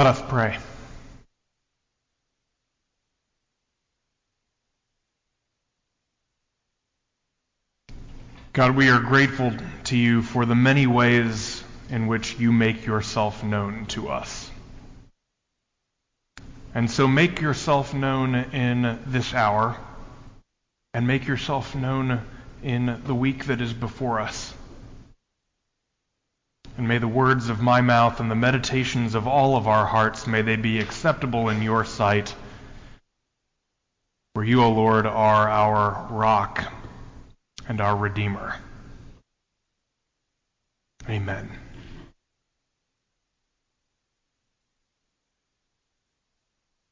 Let us pray. God, we are grateful to you for the many ways in which you make yourself known to us. And so make yourself known in this hour, and make yourself known in the week that is before us. And may the words of my mouth and the meditations of all of our hearts, may they be acceptable in your sight. For you, O Lord, are our rock and our Redeemer. Amen.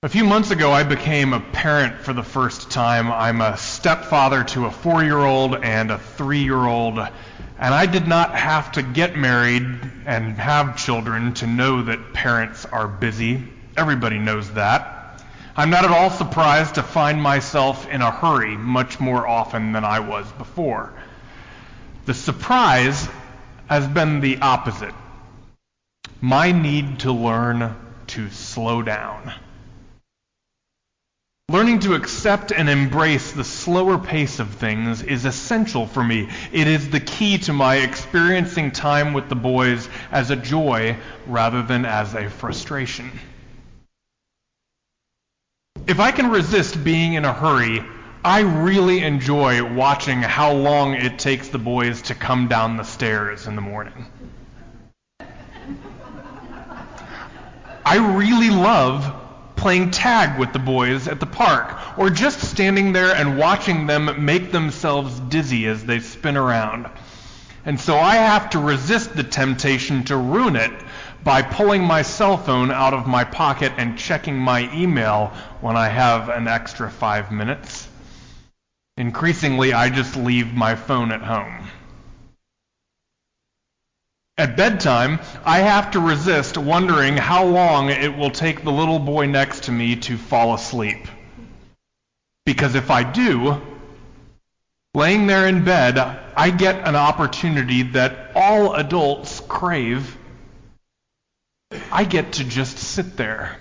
A few months ago, I became a parent for the first time. I'm a stepfather to a four year old and a three year old, and I did not have to get married and have children to know that parents are busy. Everybody knows that. I'm not at all surprised to find myself in a hurry much more often than I was before. The surprise has been the opposite my need to learn to slow down. Learning to accept and embrace the slower pace of things is essential for me. It is the key to my experiencing time with the boys as a joy rather than as a frustration. If I can resist being in a hurry, I really enjoy watching how long it takes the boys to come down the stairs in the morning. I really love playing tag with the boys at the park, or just standing there and watching them make themselves dizzy as they spin around. And so I have to resist the temptation to ruin it by pulling my cell phone out of my pocket and checking my email when I have an extra five minutes. Increasingly, I just leave my phone at home. At bedtime, I have to resist wondering how long it will take the little boy next to me to fall asleep. Because if I do, laying there in bed, I get an opportunity that all adults crave I get to just sit there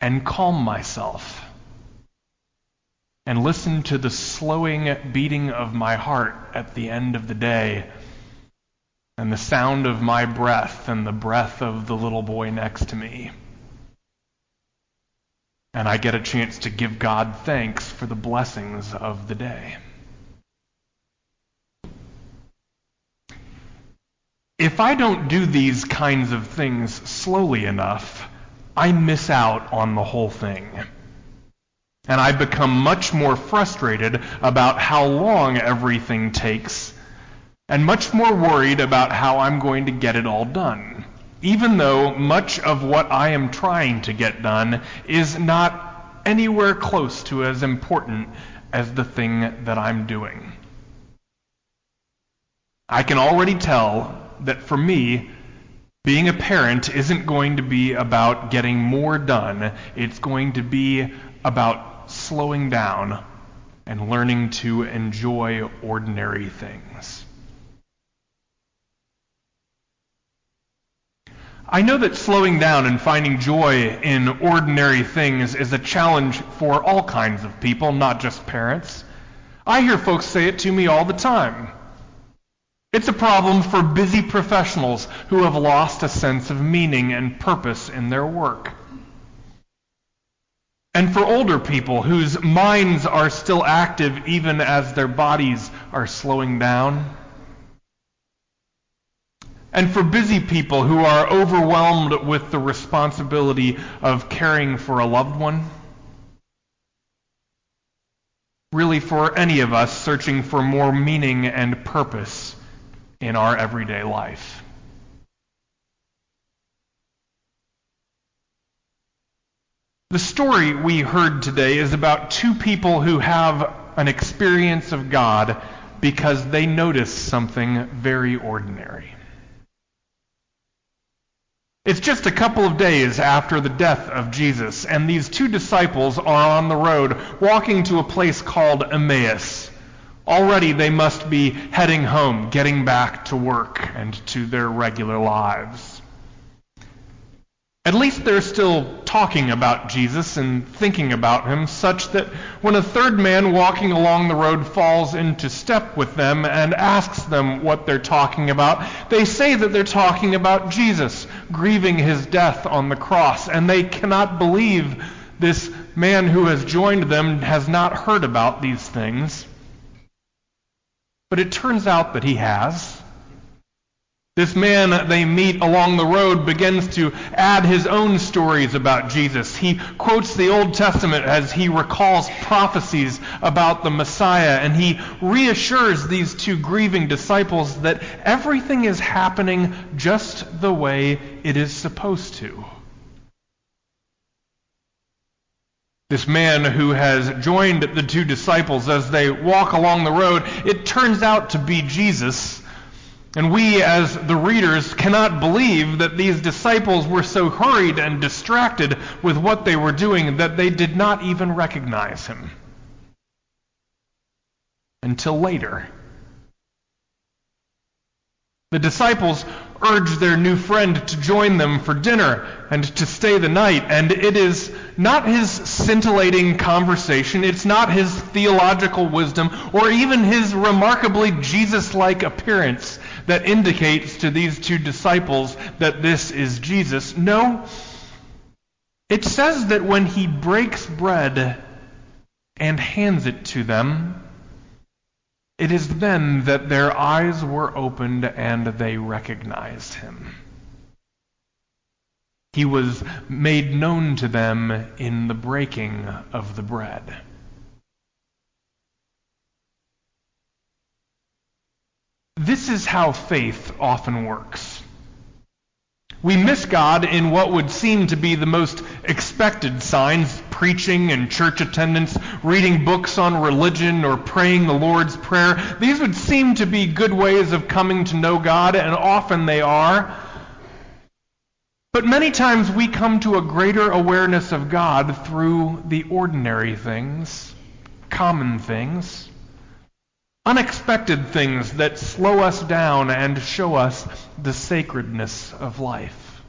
and calm myself and listen to the slowing beating of my heart at the end of the day and the sound of my breath and the breath of the little boy next to me. And I get a chance to give God thanks for the blessings of the day. If I don't do these kinds of things slowly enough, I miss out on the whole thing. And I become much more frustrated about how long everything takes, and much more worried about how I'm going to get it all done, even though much of what I am trying to get done is not anywhere close to as important as the thing that I'm doing. I can already tell that for me, being a parent isn't going to be about getting more done. It's going to be about slowing down and learning to enjoy ordinary things. I know that slowing down and finding joy in ordinary things is a challenge for all kinds of people, not just parents. I hear folks say it to me all the time. It's a problem for busy professionals who have lost a sense of meaning and purpose in their work. And for older people whose minds are still active even as their bodies are slowing down. And for busy people who are overwhelmed with the responsibility of caring for a loved one. Really, for any of us searching for more meaning and purpose in our everyday life. The story we heard today is about two people who have an experience of God because they notice something very ordinary. It's just a couple of days after the death of Jesus, and these two disciples are on the road walking to a place called Emmaus. Already they must be heading home, getting back to work and to their regular lives. At least they're still talking about Jesus and thinking about him, such that when a third man walking along the road falls into step with them and asks them what they're talking about, they say that they're talking about Jesus, grieving his death on the cross, and they cannot believe this man who has joined them has not heard about these things. But it turns out that he has. This man they meet along the road begins to add his own stories about Jesus. He quotes the Old Testament as he recalls prophecies about the Messiah, and he reassures these two grieving disciples that everything is happening just the way it is supposed to. This man who has joined the two disciples as they walk along the road, it turns out to be Jesus and we, as the readers, cannot believe that these disciples were so hurried and distracted with what they were doing that they did not even recognize him. Until later. The disciples urge their new friend to join them for dinner and to stay the night. And it is not his scintillating conversation, it's not his theological wisdom, or even his remarkably Jesus like appearance that indicates to these two disciples that this is Jesus. No, it says that when he breaks bread and hands it to them, it is then that their eyes were opened and they recognized him. He was made known to them in the breaking of the bread. This is how faith often works. We miss God in what would seem to be the most expected signs preaching and church attendance, reading books on religion, or praying the Lord's Prayer. These would seem to be good ways of coming to know God, and often they are. But many times we come to a greater awareness of God through the ordinary things, common things, unexpected things that slow us down and show us the sacredness of life.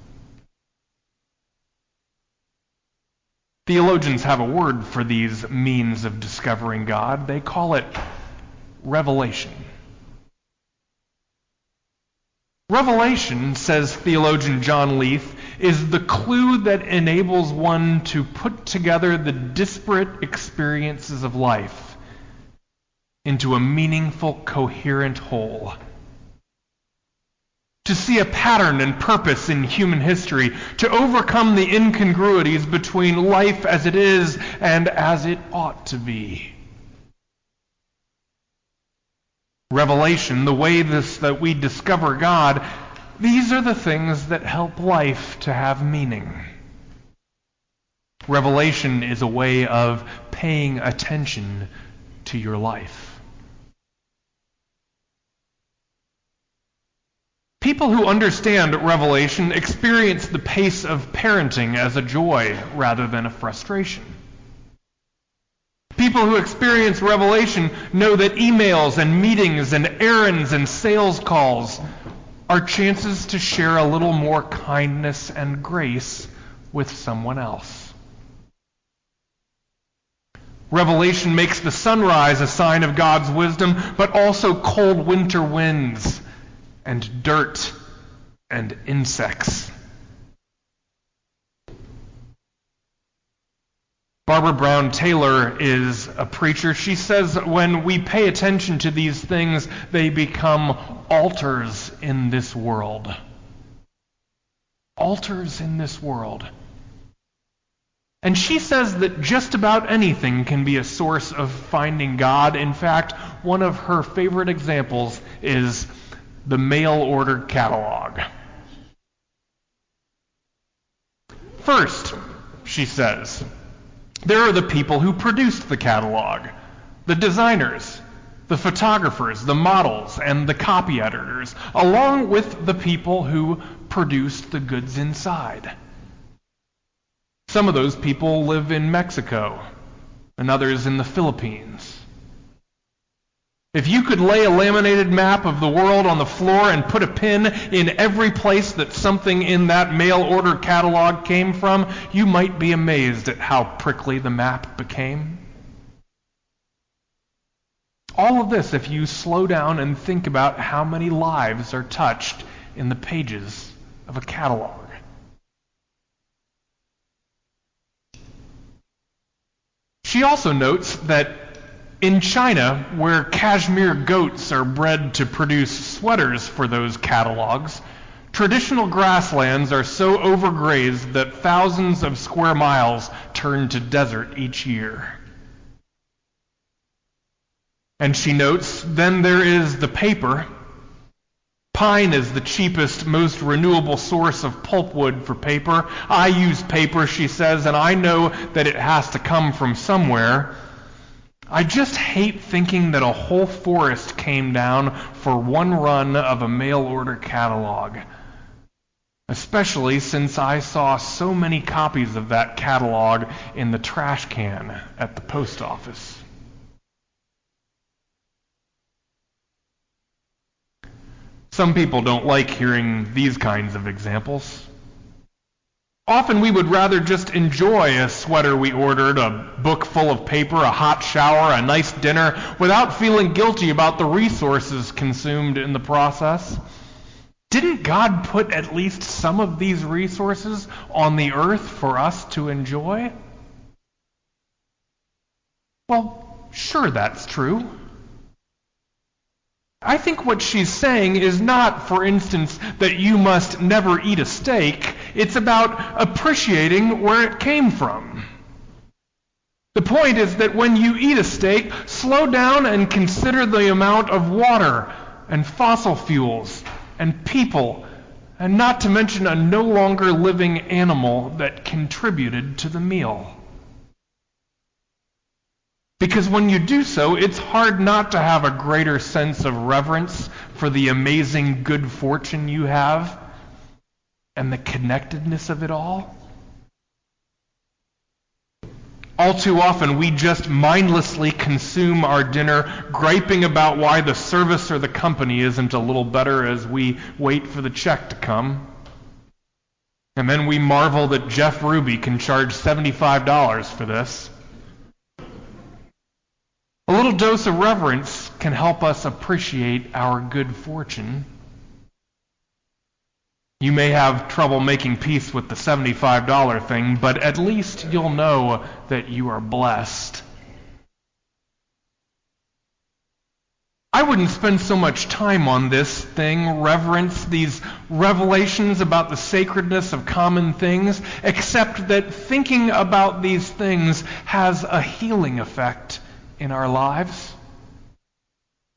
Theologians have a word for these means of discovering God. They call it revelation. Revelation, says theologian John Leith, is the clue that enables one to put together the disparate experiences of life into a meaningful, coherent whole to see a pattern and purpose in human history, to overcome the incongruities between life as it is and as it ought to be. Revelation, the way this, that we discover God, these are the things that help life to have meaning. Revelation is a way of paying attention to your life. People who understand Revelation experience the pace of parenting as a joy rather than a frustration. People who experience Revelation know that emails and meetings and errands and sales calls are chances to share a little more kindness and grace with someone else. Revelation makes the sunrise a sign of God's wisdom, but also cold winter winds and dirt and insects. Barbara Brown Taylor is a preacher. She says when we pay attention to these things, they become altars in this world. Altars in this world. And she says that just about anything can be a source of finding God. In fact, one of her favorite examples is the mail order catalog. First, she says, there are the people who produced the catalog, the designers, the photographers, the models, and the copy editors, along with the people who produced the goods inside. Some of those people live in Mexico, and others in the Philippines. If you could lay a laminated map of the world on the floor and put a pin in every place that something in that mail order catalog came from, you might be amazed at how prickly the map became. All of this, if you slow down and think about how many lives are touched in the pages of a catalog. She also notes that in China, where cashmere goats are bred to produce sweaters for those catalogs, traditional grasslands are so overgrazed that thousands of square miles turn to desert each year. And she notes, then there is the paper. Pine is the cheapest, most renewable source of pulpwood for paper. I use paper, she says, and I know that it has to come from somewhere. I just hate thinking that a whole forest came down for one run of a mail order catalog. Especially since I saw so many copies of that catalog in the trash can at the post office. Some people don't like hearing these kinds of examples. Often we would rather just enjoy a sweater we ordered, a book full of paper, a hot shower, a nice dinner, without feeling guilty about the resources consumed in the process. Didn't God put at least some of these resources on the earth for us to enjoy? Well, sure that's true. I think what she's saying is not, for instance, that you must never eat a steak. It's about appreciating where it came from. The point is that when you eat a steak, slow down and consider the amount of water and fossil fuels and people, and not to mention a no longer living animal that contributed to the meal. Because when you do so, it's hard not to have a greater sense of reverence for the amazing good fortune you have and the connectedness of it all. All too often, we just mindlessly consume our dinner, griping about why the service or the company isn't a little better as we wait for the check to come. And then we marvel that Jeff Ruby can charge $75 for this. A little dose of reverence can help us appreciate our good fortune. You may have trouble making peace with the $75 thing, but at least you'll know that you are blessed. I wouldn't spend so much time on this thing, reverence, these revelations about the sacredness of common things, except that thinking about these things has a healing effect in our lives.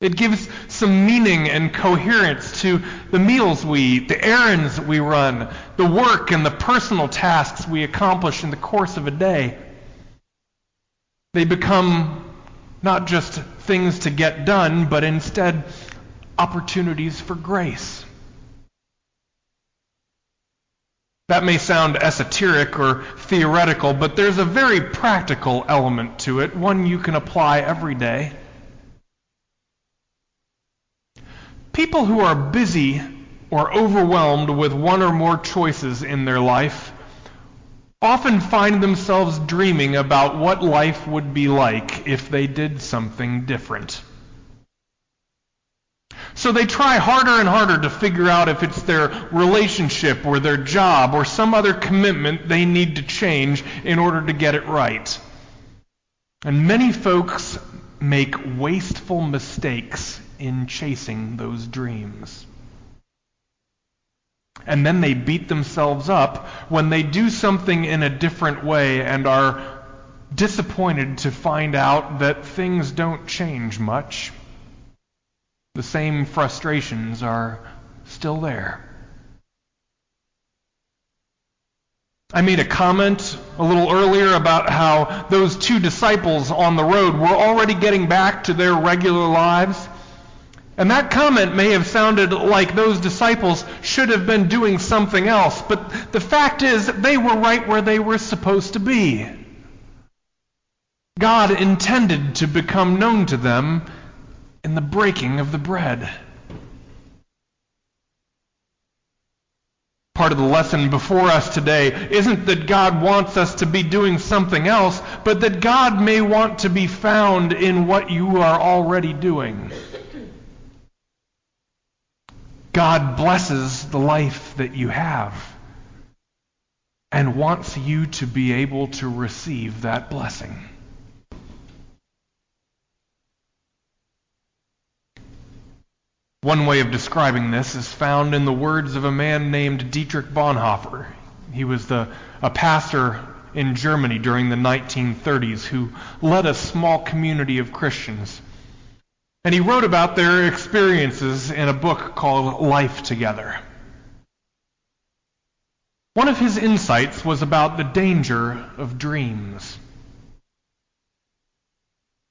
It gives some meaning and coherence to the meals we eat, the errands we run, the work and the personal tasks we accomplish in the course of a day. They become not just things to get done, but instead opportunities for grace. That may sound esoteric or theoretical, but there's a very practical element to it, one you can apply every day. People who are busy or overwhelmed with one or more choices in their life often find themselves dreaming about what life would be like if they did something different. So they try harder and harder to figure out if it's their relationship or their job or some other commitment they need to change in order to get it right. And many folks make wasteful mistakes in chasing those dreams. And then they beat themselves up when they do something in a different way and are disappointed to find out that things don't change much the same frustrations are still there. I made a comment a little earlier about how those two disciples on the road were already getting back to their regular lives. And that comment may have sounded like those disciples should have been doing something else, but the fact is they were right where they were supposed to be. God intended to become known to them in the breaking of the bread. Part of the lesson before us today isn't that God wants us to be doing something else, but that God may want to be found in what you are already doing. God blesses the life that you have and wants you to be able to receive that blessing. One way of describing this is found in the words of a man named Dietrich Bonhoeffer. He was the, a pastor in Germany during the 1930s who led a small community of Christians. And he wrote about their experiences in a book called Life Together. One of his insights was about the danger of dreams.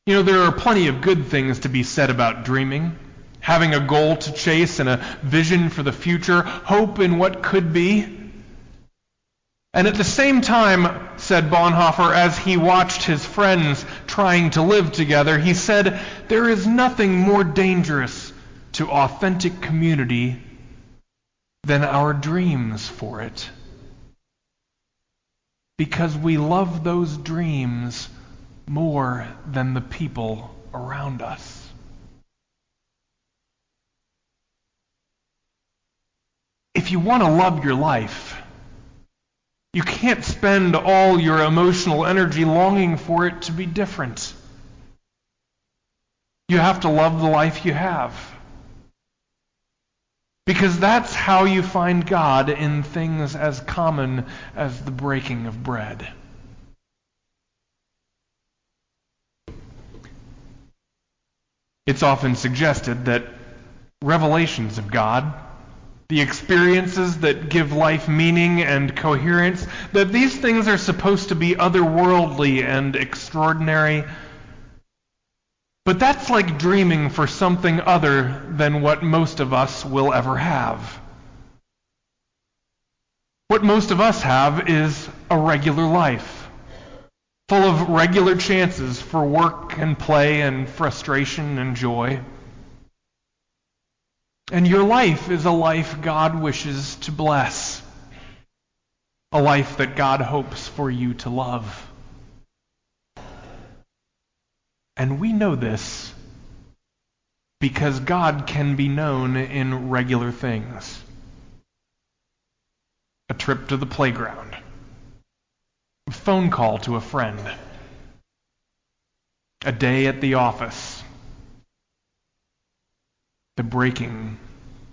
You know, there are plenty of good things to be said about dreaming. Having a goal to chase and a vision for the future, hope in what could be. And at the same time, said Bonhoeffer, as he watched his friends trying to live together, he said, There is nothing more dangerous to authentic community than our dreams for it because we love those dreams more than the people around us. If you want to love your life, you can't spend all your emotional energy longing for it to be different. You have to love the life you have. Because that's how you find God in things as common as the breaking of bread. It's often suggested that revelations of God, the experiences that give life meaning and coherence, that these things are supposed to be otherworldly and extraordinary but that's like dreaming for something other than what most of us will ever have. What most of us have is a regular life, full of regular chances for work and play and frustration and joy. And your life is a life God wishes to bless, a life that God hopes for you to love. And we know this because God can be known in regular things. A trip to the playground, a phone call to a friend, a day at the office, the breaking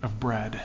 of bread.